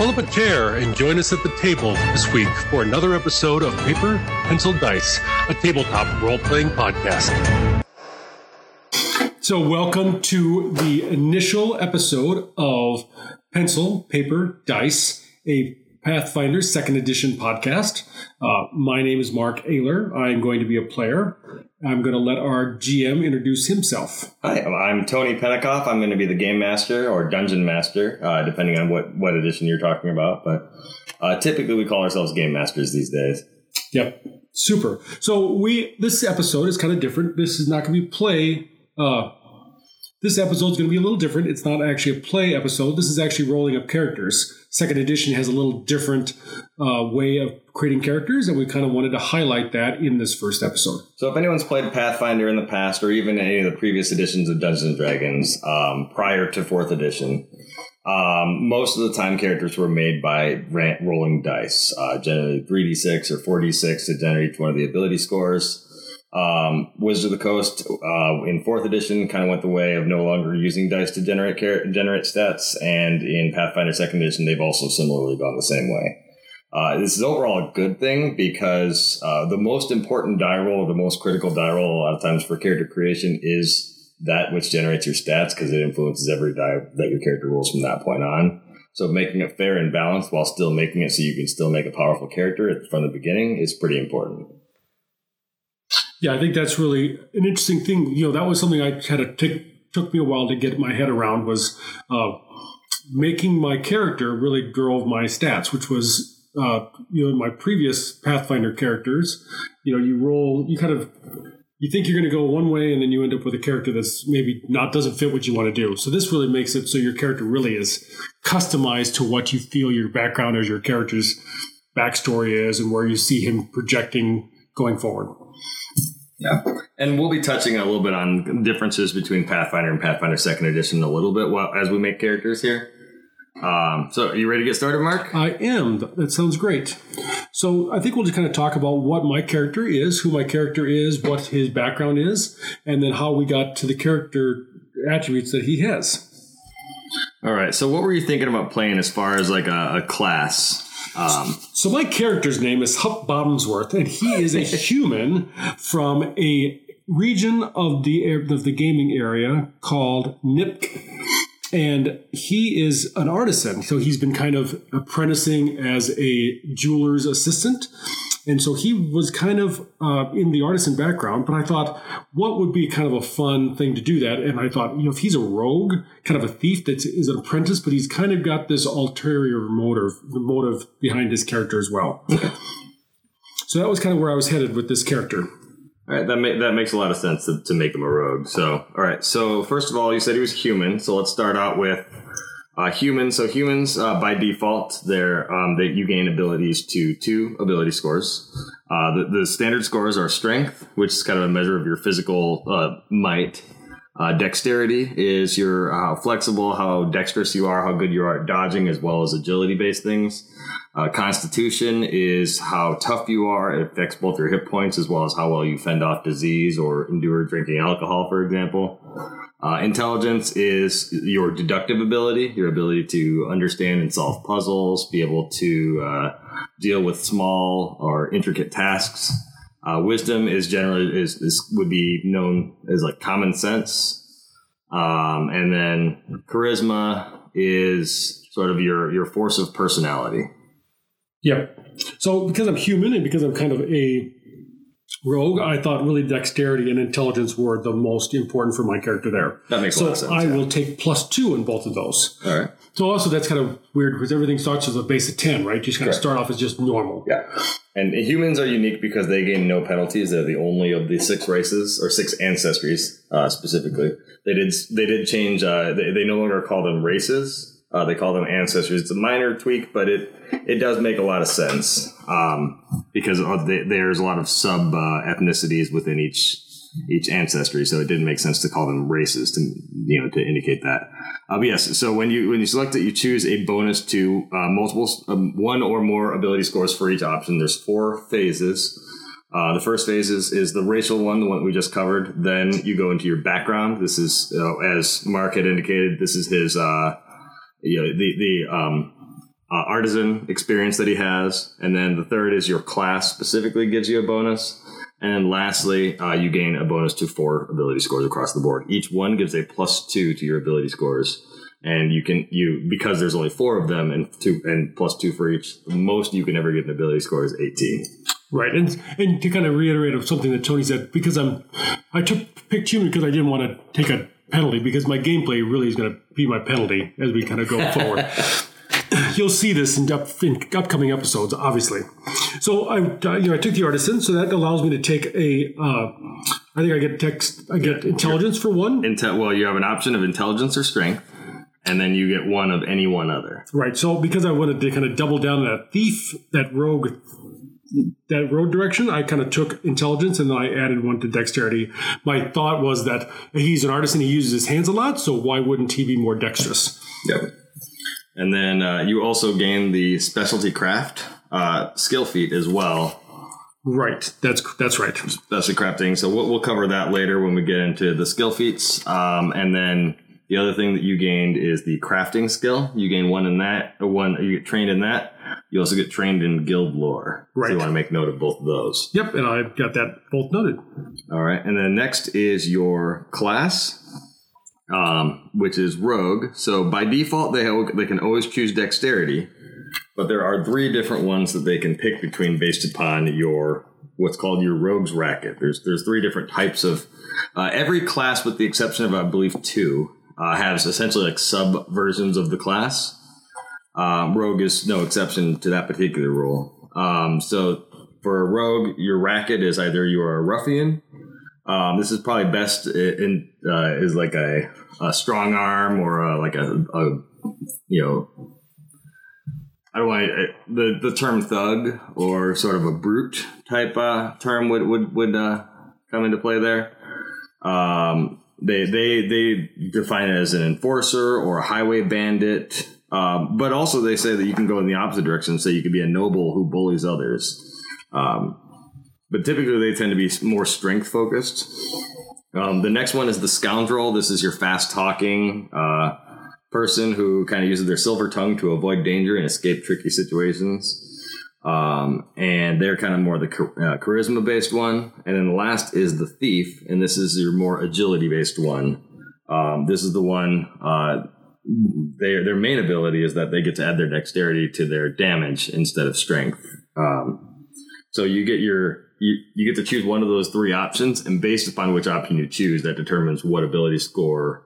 Pull up a chair and join us at the table this week for another episode of Paper, Pencil, Dice, a tabletop role playing podcast. So, welcome to the initial episode of Pencil, Paper, Dice, a Pathfinder second edition podcast. Uh, my name is Mark Ayler. I'm going to be a player. I'm going to let our GM introduce himself. Hi, I'm Tony Penikoff. I'm going to be the game master or dungeon master, uh, depending on what, what edition you're talking about. But uh, typically, we call ourselves game masters these days. Yep, super. So we this episode is kind of different. This is not going to be play. Uh, this episode is going to be a little different. It's not actually a play episode. This is actually rolling up characters. Second edition has a little different uh, way of creating characters, and we kind of wanted to highlight that in this first episode. So, if anyone's played Pathfinder in the past, or even any of the previous editions of Dungeons and Dragons um, prior to fourth edition, um, most of the time characters were made by rolling dice, uh, generally 3d6 or 4d6 to generate one of the ability scores. Um, Wizard of the Coast uh, in fourth edition kind of went the way of no longer using dice to generate generate stats, and in Pathfinder second edition they've also similarly gone the same way. Uh, this is overall a good thing because uh, the most important die roll, the most critical die roll, a lot of times for character creation is that which generates your stats because it influences every die that your character rolls from that point on. So making it fair and balanced while still making it so you can still make a powerful character from the beginning is pretty important. Yeah, I think that's really an interesting thing. You know, that was something I had to take, took me a while to get my head around was uh, making my character really drove my stats, which was uh, you know my previous Pathfinder characters. You know, you roll, you kind of you think you're going to go one way, and then you end up with a character that's maybe not doesn't fit what you want to do. So this really makes it so your character really is customized to what you feel your background or your character's backstory is, and where you see him projecting going forward. Yeah. And we'll be touching a little bit on differences between Pathfinder and Pathfinder Second Edition a little bit while, as we make characters here. Um, so, are you ready to get started, Mark? I am. That sounds great. So, I think we'll just kind of talk about what my character is, who my character is, what his background is, and then how we got to the character attributes that he has. All right. So, what were you thinking about playing as far as like a, a class? Um, so my character's name is Hup Bottomsworth, and he is a human from a region of the of the gaming area called Nipk. And he is an artisan, so he's been kind of apprenticing as a jeweler's assistant. And so he was kind of uh, in the artisan background, but I thought, what would be kind of a fun thing to do that? And I thought, you know, if he's a rogue, kind of a thief that is an apprentice, but he's kind of got this ulterior motive, the motive behind his character as well. so that was kind of where I was headed with this character. All right, that ma- that makes a lot of sense to, to make him a rogue. So, all right. So first of all, you said he was human. So let's start out with uh, humans. So humans, uh, by default, they're um, that you gain abilities to two ability scores. Uh, the, the, standard scores are strength, which is kind of a measure of your physical uh, might. Uh, dexterity is your how flexible, how dexterous you are, how good you are at dodging, as well as agility based things. Uh, constitution is how tough you are. It affects both your hit points as well as how well you fend off disease or endure drinking alcohol, for example. Uh, intelligence is your deductive ability, your ability to understand and solve puzzles, be able to uh, deal with small or intricate tasks. Uh, wisdom is generally is, is, would be known as like common sense, um, and then charisma is sort of your your force of personality. Yep. So because I'm human and because I'm kind of a rogue, I thought really dexterity and intelligence were the most important for my character there. That makes so a lot of sense. I yeah. will take plus two in both of those. All right. So also that's kind of weird because everything starts with a base of ten, right? You just kind Correct. of start off as just normal. Yeah. And humans are unique because they gain no penalties. They're the only of the six races or six ancestries uh, specifically. They did they did change. Uh, they, they no longer call them races. Uh, they call them ancestors. It's a minor tweak, but it it does make a lot of sense um, because they, there's a lot of sub uh, ethnicities within each each ancestry, so it didn't make sense to call them races to you know to indicate that. Um, yes, so when you when you select it, you choose a bonus to uh, multiple um, one or more ability scores for each option. There's four phases. Uh, the first phase is, is the racial one, the one we just covered. Then you go into your background. This is, uh, as Mark had indicated, this is his, uh, you know, the, the, um, uh, artisan experience that he has, and then the third is your class specifically gives you a bonus. And then lastly, uh, you gain a bonus to four ability scores across the board. Each one gives a plus two to your ability scores, and you can you because there's only four of them and two and plus two for each. The most you can ever get an ability score is eighteen. Right, and and to kind of reiterate of something that Tony said, because I'm, I took picked human because I didn't want to take a penalty because my gameplay really is going to be my penalty as we kind of go forward. You'll see this in, up, in upcoming episodes, obviously. So I, you know, I took the artisan, so that allows me to take a. Uh, I think I get text, I get intelligence for one. Intel. Well, you have an option of intelligence or strength, and then you get one of any one other. Right. So because I wanted to kind of double down that thief, that rogue, that road direction, I kind of took intelligence and I added one to dexterity. My thought was that he's an artist and he uses his hands a lot, so why wouldn't he be more dexterous? Yep. And then uh, you also gain the specialty craft uh, skill feat as well. Right. That's that's right. Specialty crafting. So we'll, we'll cover that later when we get into the skill feats. Um, and then the other thing that you gained is the crafting skill. You gain one in that, one you get trained in that. You also get trained in guild lore. Right. So you want to make note of both of those. Yep, and I've got that both noted. All right. And then next is your class, um, which is rogue. So by default, they have, they can always choose dexterity, but there are three different ones that they can pick between based upon your what's called your rogue's racket. There's there's three different types of uh, every class, with the exception of I believe two, uh, has essentially like sub versions of the class. Um, rogue is no exception to that particular rule. Um, so for a rogue, your racket is either you are a ruffian. Um, this is probably best in, uh, is like a, a strong arm or a, like a, a you know I don't want to, the the term thug or sort of a brute type uh, term would would would uh, come into play there. Um, they they they define it as an enforcer or a highway bandit, um, but also they say that you can go in the opposite direction. Say you could be a noble who bullies others. Um, but typically they tend to be more strength focused. Um, the next one is the scoundrel. This is your fast talking. Uh, person who kind of uses their silver tongue to avoid danger and escape tricky situations. Um, and they're kind of more the uh, charisma based one. And then the last is the thief, and this is your more agility based one. Um, this is the one. Uh, their their main ability is that they get to add their dexterity to their damage instead of strength. Um, so you get your you, you get to choose one of those three options, and based upon which option you choose, that determines what ability score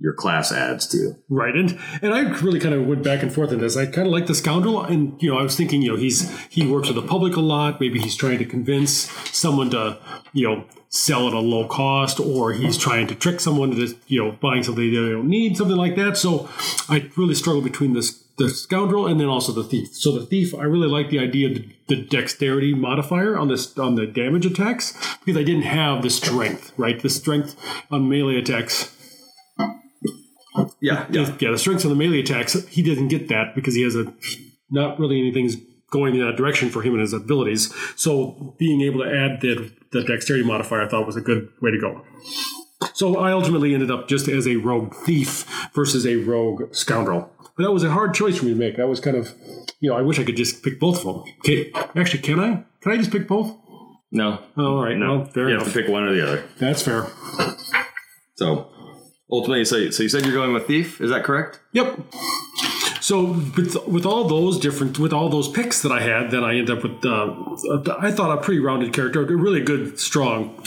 your class adds to. Right. And and I really kind of went back and forth on this. I kind of like the scoundrel and you know, I was thinking, you know, he's he works with the public a lot. Maybe he's trying to convince someone to, you know, sell at a low cost or he's trying to trick someone to you know buying something they don't need, something like that. So I really struggle between this the scoundrel and then also the thief. So the thief, I really like the idea of the, the dexterity modifier on this on the damage attacks because I didn't have the strength, right? The strength on melee attacks yeah, yeah, yeah. The strength on the melee attacks, he doesn't get that because he has a not really anything's going in that direction for him and his abilities. So being able to add the the dexterity modifier, I thought was a good way to go. So I ultimately ended up just as a rogue thief versus a rogue scoundrel. But that was a hard choice for me to make. That was kind of, you know, I wish I could just pick both of them. Okay, actually, can I? Can I just pick both? No. Oh, all right. No. Well, fair you enough. have to pick one or the other. That's fair. So ultimately, so, so you said you're going with thief. Is that correct? Yep. So with with all those different with all those picks that I had, then I end up with uh, I thought a pretty rounded character, a really good, strong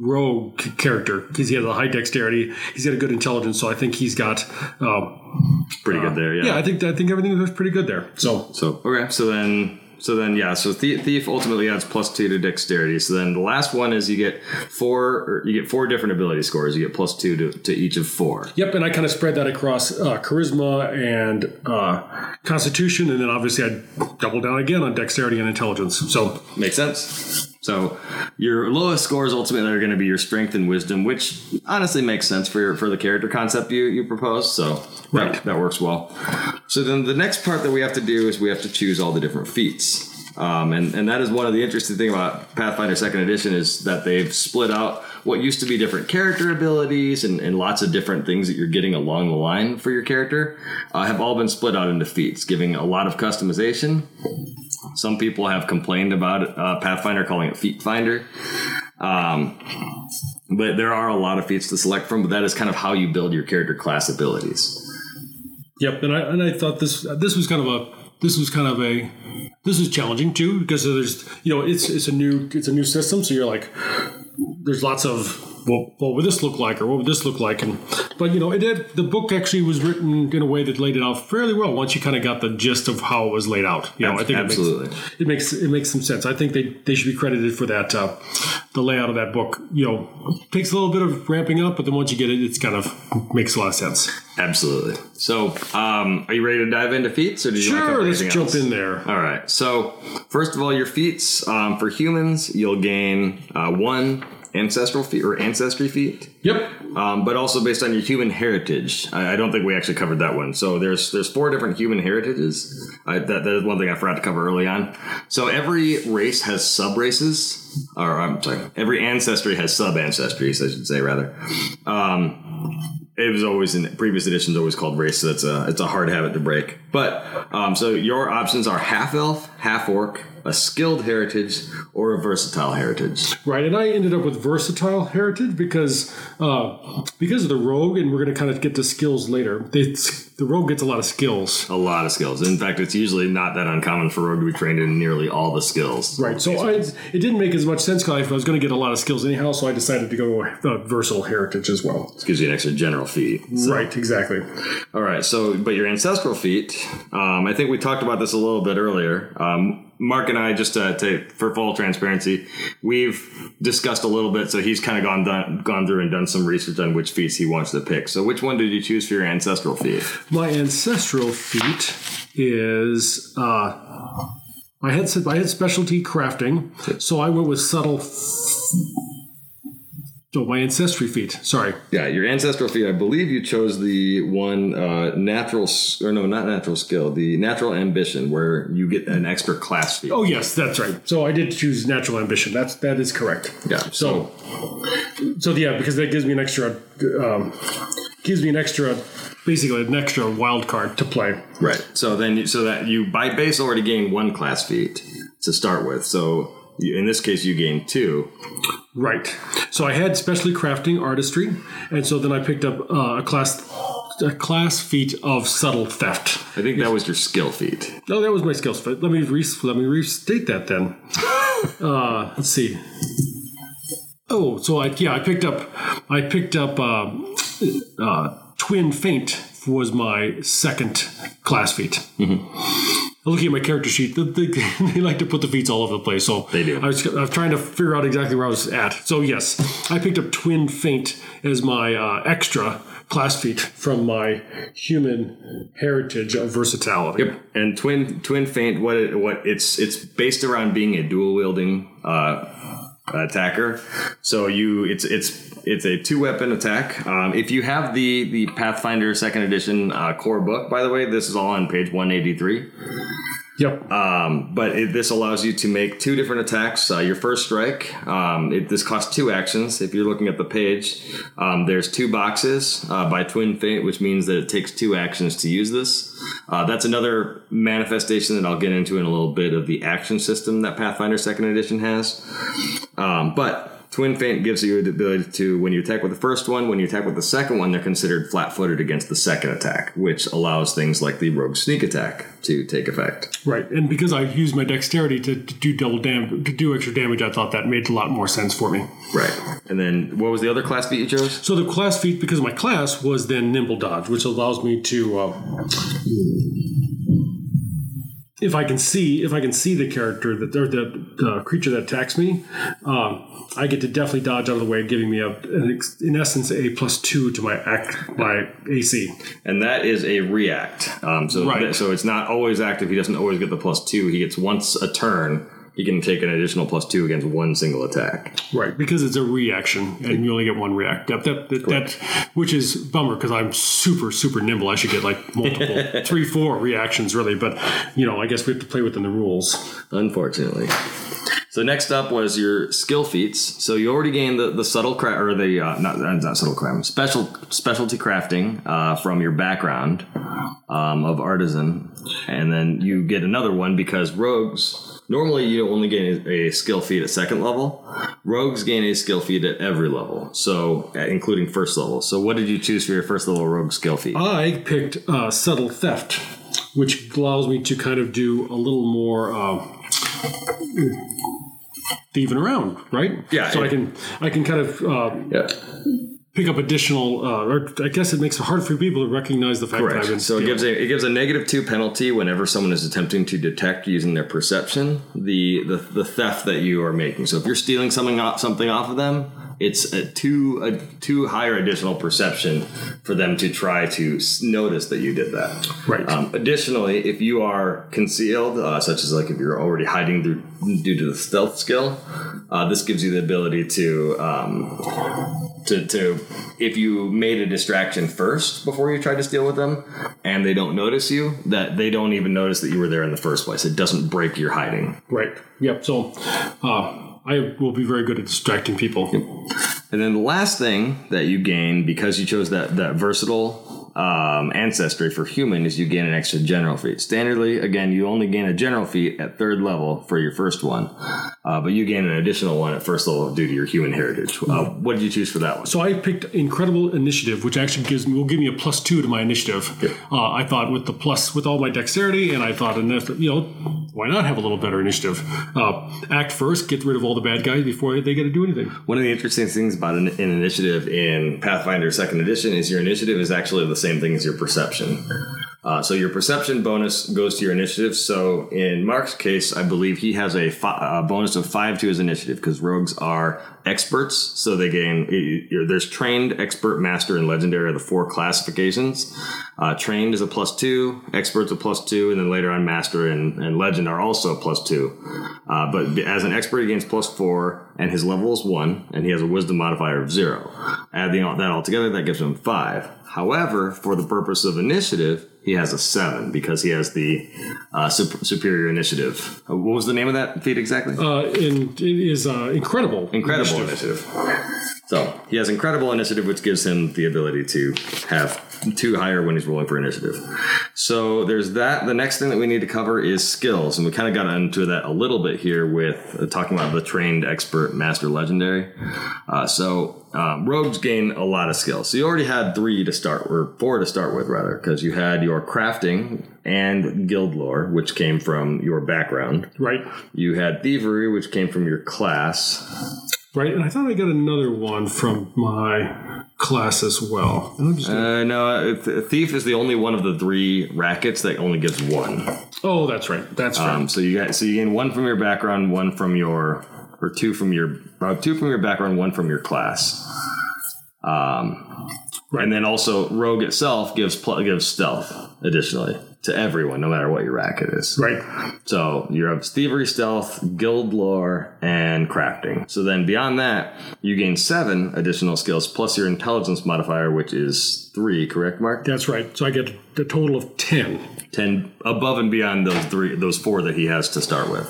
rogue character because he has a high dexterity. He's got a good intelligence, so I think he's got um, Pretty good there. Yeah. yeah. I think I think everything was pretty good there. So So okay, so then so then yeah, so thief, thief ultimately adds plus two to dexterity. So then the last one is you get four or you get four different ability scores. You get plus two to, to each of four. Yep, and I kind of spread that across uh, charisma and uh, constitution, and then obviously I double down again on dexterity and intelligence. So Makes sense. So your lowest scores ultimately are going to be your strength and wisdom, which honestly makes sense for your, for the character concept you you propose. So Right. that, that works well. So then the next part that we have to do is we have to choose all the different feats. Um, and, and that is one of the interesting thing about Pathfinder Second Edition is that they've split out what used to be different character abilities and, and lots of different things that you're getting along the line for your character uh, have all been split out into feats, giving a lot of customization. Some people have complained about uh, Pathfinder calling it Feat Finder. Um, but there are a lot of feats to select from, but that is kind of how you build your character class abilities. Yep, and I and I thought this this was kind of a this was kind of a this was challenging too because there's you know it's it's a new it's a new system, so you're like there's lots of well, what would this look like or what would this look like? And but you know it did the book actually was written in a way that laid it out fairly well once you kind of got the gist of how it was laid out. You know i think Absolutely. it makes, it makes it makes some sense. I think they they should be credited for that uh, the layout of that book. You know takes a little bit of ramping up but then once you get it it's kind of makes a lot of sense. Absolutely. So, um, are you ready to dive into feats, or did you sure let's anything jump in there. All right. So, first of all, your feats um, for humans, you'll gain uh, one ancestral feat or ancestry feat. yep um, but also based on your human heritage. I, I don't think we actually covered that one. So there's there's four different human heritages. I, that, that is one thing I forgot to cover early on. So every race has sub races, or I'm sorry, every ancestry has sub ancestries, I should say rather. Um, it was always in previous editions always called race. So that's a it's a hard habit to break. But um, so your options are half elf, half orc, a skilled heritage, or a versatile heritage. Right, and I ended up with versatile heritage because uh, because of the rogue, and we're going to kind of get to skills later. They, the rogue gets a lot of skills. A lot of skills. In fact, it's usually not that uncommon for rogue to be trained in nearly all the skills. Right, so I, it didn't make as much sense because I was going to get a lot of skills anyhow, so I decided to go uh, versatile heritage as well. This gives you an extra general feat. So- Right, exactly. All right. So, but your ancestral feat, um, I think we talked about this a little bit earlier. Um, Mark and I, just to, to, for full transparency, we've discussed a little bit. So he's kind of gone done, gone through and done some research on which feats he wants to pick. So, which one did you choose for your ancestral feat? My ancestral feat is uh, I had I had specialty crafting, so I went with subtle. Oh, my ancestry feat. Sorry. Yeah, your ancestral feat. I believe you chose the one uh, natural, or no, not natural skill, the natural ambition, where you get an extra class feat. Oh yes, that's right. So I did choose natural ambition. That's that is correct. yeah. So, so yeah, because that gives me an extra, um, gives me an extra, basically an extra wild card to play. Right. So then, you, so that you by base already gain one class feat to start with. So in this case, you gain two. Right. So I had specially crafting artistry, and so then I picked up uh, a class, a class feat of subtle theft. I think that was your skill feat. No, that was my skill feat. Let me re- let me restate that then. uh, let's see. Oh, so I yeah I picked up I picked up uh, uh, twin feint was my second class feat. Looking at my character sheet, the, the, they like to put the feats all over the place. So They do. I was, I was trying to figure out exactly where I was at. So yes, I picked up twin Feint as my uh, extra class feat from my human heritage of versatility. Yep. And twin twin feint. What it, what it's it's based around being a dual wielding uh, attacker. So you it's it's it's a two weapon attack. Um, if you have the the Pathfinder Second Edition uh, core book, by the way, this is all on page one eighty three. Yep. Um, but it, this allows you to make two different attacks. Uh, your first strike, um, it, this costs two actions. If you're looking at the page, um, there's two boxes uh, by Twin Feint, which means that it takes two actions to use this. Uh, that's another manifestation that I'll get into in a little bit of the action system that Pathfinder Second Edition has. Um, but Twin Feint gives you the ability to, when you attack with the first one, when you attack with the second one, they're considered flat footed against the second attack, which allows things like the Rogue Sneak attack to take effect. Right, and because I used my dexterity to, to do double dam to do extra damage, I thought that made a lot more sense for me. Right. And then what was the other class feat you chose? So the class feat, because my class was then nimble dodge, which allows me to, uh, if I can see, if I can see the character that or the, the creature that attacks me, um, I get to definitely dodge out of the way, giving me a, an ex- in essence, a plus two to my act, my AC. And that is a react. Um, so Right. so it's not always active. He doesn't always get the plus two. He gets once a turn. He can take an additional plus two against one single attack. Right, because it's a reaction, and you only get one react. That, that, that, that which is bummer because I'm super super nimble. I should get like multiple three four reactions really, but you know I guess we have to play within the rules. Unfortunately. So next up was your skill feats. So you already gained the, the subtle craft or the uh, not not subtle craft special specialty crafting uh, from your background um, of artisan, and then you get another one because rogues. Normally, you only gain a, skill feat at second level. Rogues gain a skill feat at every level, so uh, including first level. So, what did you choose for your first level rogue skill feat? I picked uh, subtle theft, which allows me to kind of do a little more. Uh, thieving around, right? Yeah, So it- I can I can kind of uh, yeah. Pick up additional, uh, or I guess it makes it hard for people to recognize the fact that I've been Correct. So it gives a it gives a negative two penalty whenever someone is attempting to detect using their perception the the, the theft that you are making. So if you're stealing something off something off of them, it's a two a two higher additional perception for them to try to notice that you did that. Right. Um, additionally, if you are concealed, uh, such as like if you're already hiding through, due to the stealth skill, uh, this gives you the ability to um, to, to if you made a distraction first before you tried to steal with them and they don't notice you that they don't even notice that you were there in the first place it doesn't break your hiding Right. Yep. So uh, I will be very good at distracting people. and then the last thing that you gain because you chose that that versatile um, ancestry for human is you gain an extra general feat. Standardly, again, you only gain a general feat at third level for your first one, uh, but you gain an additional one at first level due to your human heritage. Uh, what did you choose for that one? So I picked incredible initiative, which actually gives me will give me a plus two to my initiative. Uh, I thought with the plus with all my dexterity, and I thought, and you know, why not have a little better initiative? Uh, act first, get rid of all the bad guys before they get to do anything. One of the interesting things about an, an initiative in Pathfinder Second Edition is your initiative is actually the same thing as your perception. Uh, so your perception bonus goes to your initiative. So in Mark's case, I believe he has a, fi- a bonus of five to his initiative because rogues are experts. So they gain. There's trained, expert, master, and legendary are the four classifications. Uh, trained is a plus two, expert's a plus two, and then later on, master and, and legend are also plus two. Uh, but as an expert, he gains plus four, and his level is one, and he has a wisdom modifier of zero. Adding all that all together, that gives him five. However, for the purpose of initiative, he has a seven because he has the uh, sup- superior initiative. Uh, what was the name of that feat exactly? Uh, and it is uh, incredible. Incredible initiative. initiative. So he has incredible initiative, which gives him the ability to have two higher when he's rolling for initiative. So there's that. The next thing that we need to cover is skills, and we kind of got into that a little bit here with uh, talking about the trained, expert, master, legendary. Uh, so um, rogues gain a lot of skills. So you already had three to start, or four to start with, rather, because you had your crafting and guild lore, which came from your background. Right. You had thievery, which came from your class. Right. And I thought I got another one from my class as well. I'm Uh, no, thief is the only one of the three rackets that only gives one. oh, that's right. That's right. Um, so you got so you gain one from your background, one from your or two from your uh, two from your background, one from your class. Um, right. and then also rogue itself gives pl- gives stealth additionally to everyone, no matter what your racket is. right. So you have thievery, stealth, guild lore, and crafting. So then beyond that, you gain seven additional skills plus your intelligence modifier, which is three. Correct, Mark? That's right. So I get a total of 10. 10 above and beyond those three those four that he has to start with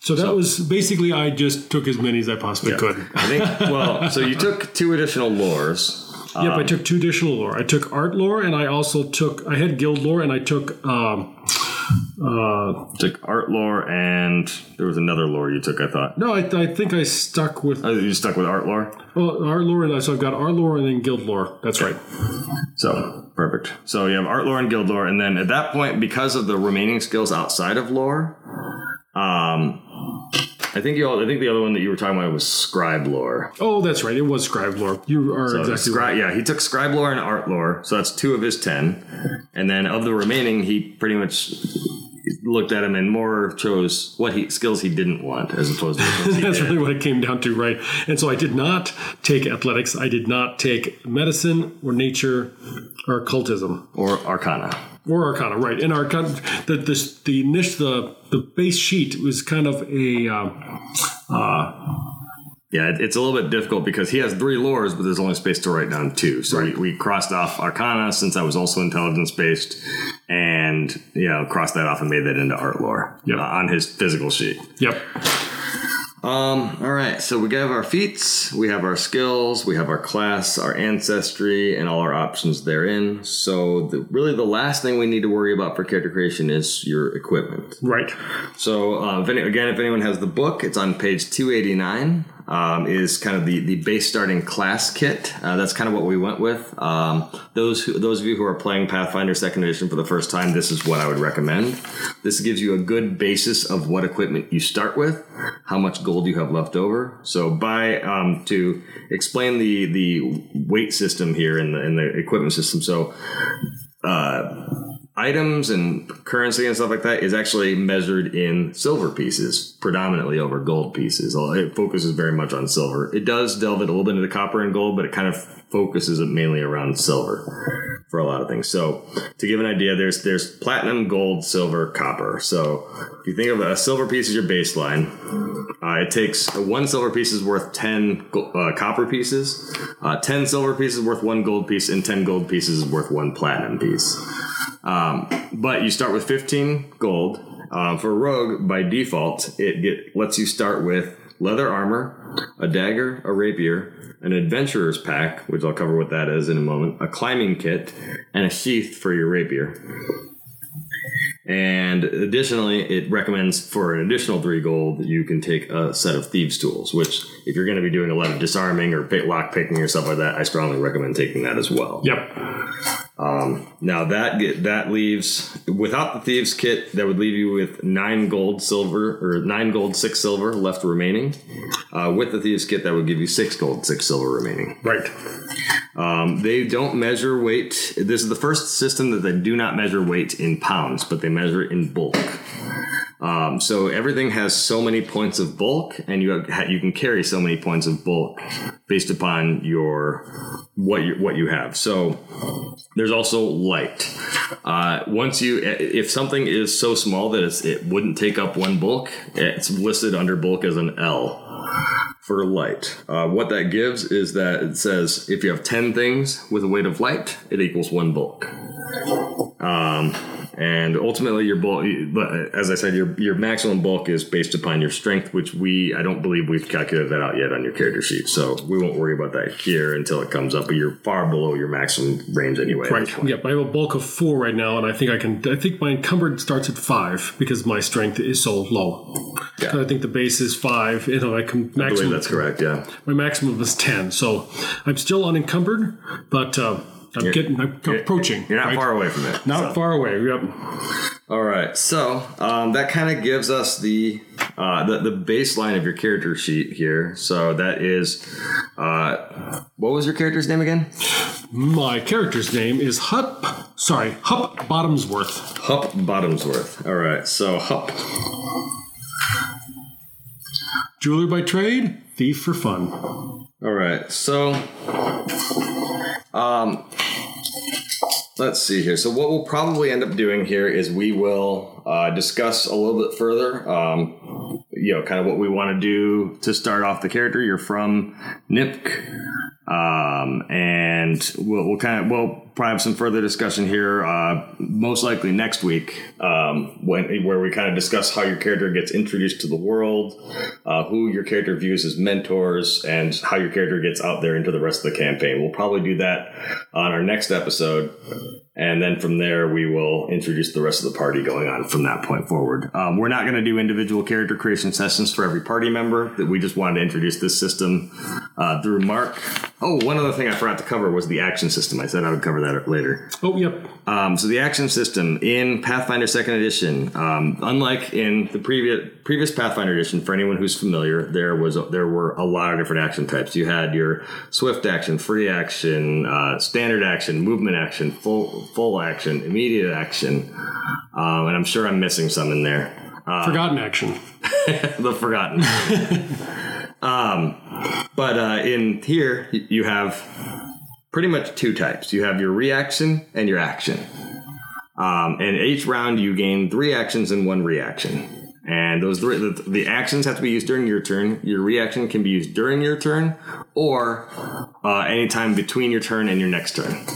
So that was basically I just took as many as I possibly could. i think well so you took two additional lores Yep, I took two additional lore. I took art lore, and I also took I had guild lore, and I took um, uh, took art lore and there was another lore you took i thought no, I, I think I stuck with oh, you stuck with art lore well, art lore, and I so I've got art lore and then guild lore. That's right. so perfect so you have art lore and guild lore and then at that point because of the remaining skills outside of lore um I think you. all- I think the other one that you were talking about was scribe lore. Oh, that's right. It was scribe lore. You are So exactly scri- right. Yeah, he took scribe lore and art lore, so that's two of his ten. And then of the remaining, he pretty much looked at him and more chose what he skills he didn't want as opposed to That's did. really what it came down to, right? And so I did not take athletics. I did not take medicine or nature or occultism. or arcana. Or Arcana, right? In Arcana, the the the niche, the the base sheet was kind of a um, uh, Yeah, it's a little bit difficult because he has three lores, but there's only space to write down two. So we, we crossed off Arcana since I was also intelligence based, and you know crossed that off and made that into art lore Yep. uh, on his physical sheet. yep, Um, all right, so we have our feats, we have our skills, we have our class, our ancestry, and all our options therein. So, the, really, the last thing we need to worry about for character creation is your equipment. right, So, uh, if any, again, if anyone has the book, it's on page 289. Um, is kind of the, the base starting class kit. Uh, that's kind of what we went with. Um, those who, those of you who are playing Pathfinder Second Edition for the first time, this is what I would recommend. This gives you a good basis of what equipment you start with, how much gold you have left over. So, by um, to explain the the weight system here in the in the equipment system. So, items and currency and stuff like that is actually measured in silver pieces predominantly over gold pieces. It focuses very much on silver. It does delve it a little bit into copper and gold but it kind of focuses it mainly around silver for a lot of things. So to give an idea there's there's platinum gold silver copper. So if you think of a silver piece as your baseline uh, it takes one silver piece is worth 10 uh, copper pieces. Uh, 10 silver pieces worth one gold piece and 10 gold pieces is worth one platinum piece um, but you start with 15 gold. Uh, for rogue, by default, it get, lets you start with leather armor, a dagger, a rapier, an adventurer's pack, which I'll cover what that is in a moment, a climbing kit, and a sheath for your rapier. And additionally, it recommends for an additional three gold, that you can take a set of thieves' tools. Which, if you're going to be doing a lot of disarming or lock picking or stuff like that, I strongly recommend taking that as well. yep, Now that get, that leaves without the thieves kit, that would leave you with nine gold, silver, or nine gold, six silver left remaining. Uh, with the thieves kit, that would give you six gold, six silver remaining. right, Um, they don't measure weight. This is the first system that they do not measure weight in pounds, but they measure in bulk. Um, so everything has so many points of bulk, and you have, you can carry so many points of bulk based upon your what you what you have. So there's also light. Uh, once you, if something is so small that it wouldn't take up one bulk, it's listed under bulk as an L for light. Uh, what that gives is that it says if you have 10 things with a weight of light, it equals one bulk. Um, and ultimately, your bulk, but as I said, your your maximum bulk is based upon your strength, which we I don't believe we've calculated that out yet on your character sheet, so we won't worry about that here until it comes up. But you're far below your maximum range anyway. right. Yep, I have a bulk of four right now, and I think I can. I think my encumbered starts at five because my strength is so low. Yeah. And I think the base is five. You know, I can maximum I believe that's correct. Yeah. My maximum is ten, so I'm still unencumbered, but uh, I'm getting I'm approaching. You're not right? far away from it. Not far away. Yep. All right, so um, that kind of gives us the, uh, the the baseline of your character sheet here. So that is, uh, what was your character's name again? My character's name is Hup. Sorry, Hup Bottomsworth. Hup Bottomsworth. All right, so Hup. Jeweler by trade, thief for fun. All right, so um, let's see here. So what we'll probably end up doing here is we will uh, discuss a little bit further. Um, you know, kind of what we want to do to start off the character. You're from Nipk. Um, and we'll, we'll kind of we'll probably have some further discussion here, uh, most likely next week, um, when where we kind of discuss how your character gets introduced to the world, uh, who your character views as mentors, and how your character gets out there into the rest of the campaign. We'll probably do that on our next episode, and then from there we will introduce the rest of the party going on from that point forward. Um, we're not going to do individual character creation sessions for every party member. That we just wanted to introduce this system uh, through Mark. Oh, one other thing I forgot to cover was the action system. I said I would cover that later. Oh, yep. Um, so the action system in Pathfinder Second Edition, um, unlike in the previous previous Pathfinder Edition, for anyone who's familiar, there was there were a lot of different action types. You had your swift action, free action, uh, standard action, movement action, full full action, immediate action, um, and I'm sure I'm missing some in there. Forgotten action. the forgotten. um, but uh, in here, you have pretty much two types. You have your reaction and your action. Um, and each round, you gain three actions and one reaction. And those three, the, the actions have to be used during your turn. Your reaction can be used during your turn or uh, anytime between your turn and your next turn.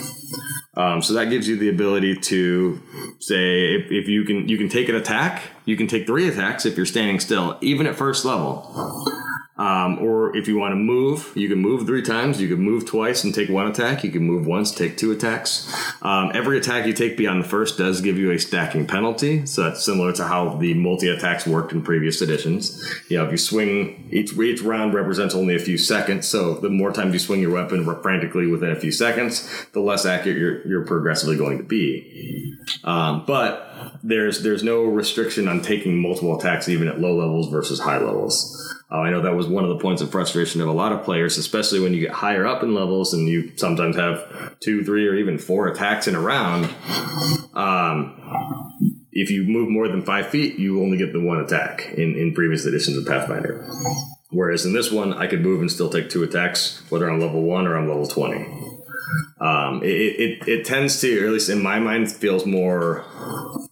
Um, so that gives you the ability to say if, if you can you can take an attack, you can take three attacks if you're standing still, even at first level. Um, or if you want to move, you can move three times. You can move twice and take one attack. You can move once, take two attacks. Um, every attack you take beyond the first does give you a stacking penalty. So that's similar to how the multi attacks worked in previous editions. You know, if you swing each each round represents only a few seconds. So the more times you swing your weapon frantically within a few seconds, the less accurate you're, you're progressively going to be. Um, but there's there's no restriction on taking multiple attacks even at low levels versus high levels. Uh, I know that was one of the points of frustration of a lot of players, especially when you get higher up in levels and you sometimes have two, three, or even four attacks in a round. Um, if you move more than five feet, you only get the one attack in, in previous editions of Pathfinder. Whereas in this one, I could move and still take two attacks, whether I'm level one or I'm level 20. Um, it, it, it tends to, or at least in my mind, feels more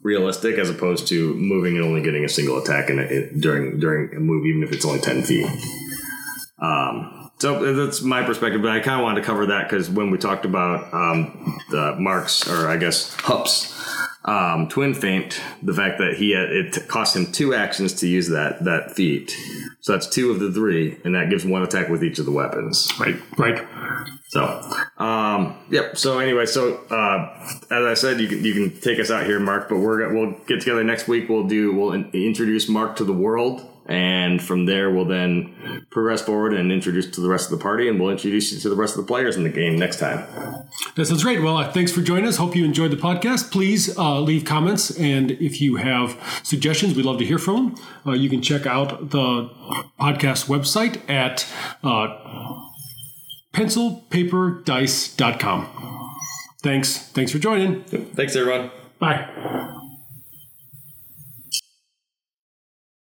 realistic as opposed to moving and only getting a single attack in a, during during a move, even if it's only ten feet. Um, so that's my perspective, but I kind of wanted to cover that because when we talked about um, the marks, or I guess Hup's um, twin feint, the fact that he had, it cost him two actions to use that that feat, so that's two of the three, and that gives one attack with each of the weapons. Right, right. So, um, yep. So anyway, so uh, as I said, you can you can take us out here, Mark. But we're we'll get together next week. We'll do we'll in- introduce Mark to the world, and from there we'll then progress forward and introduce to the rest of the party, and we'll introduce you to the rest of the players in the game next time. That sounds great. Well, uh, thanks for joining us. Hope you enjoyed the podcast. Please uh, leave comments, and if you have suggestions, we'd love to hear from them. Uh, you can check out the podcast website at uh, pencilpaperdice.com. Thanks. Thanks for joining. Thanks, everyone. Bye.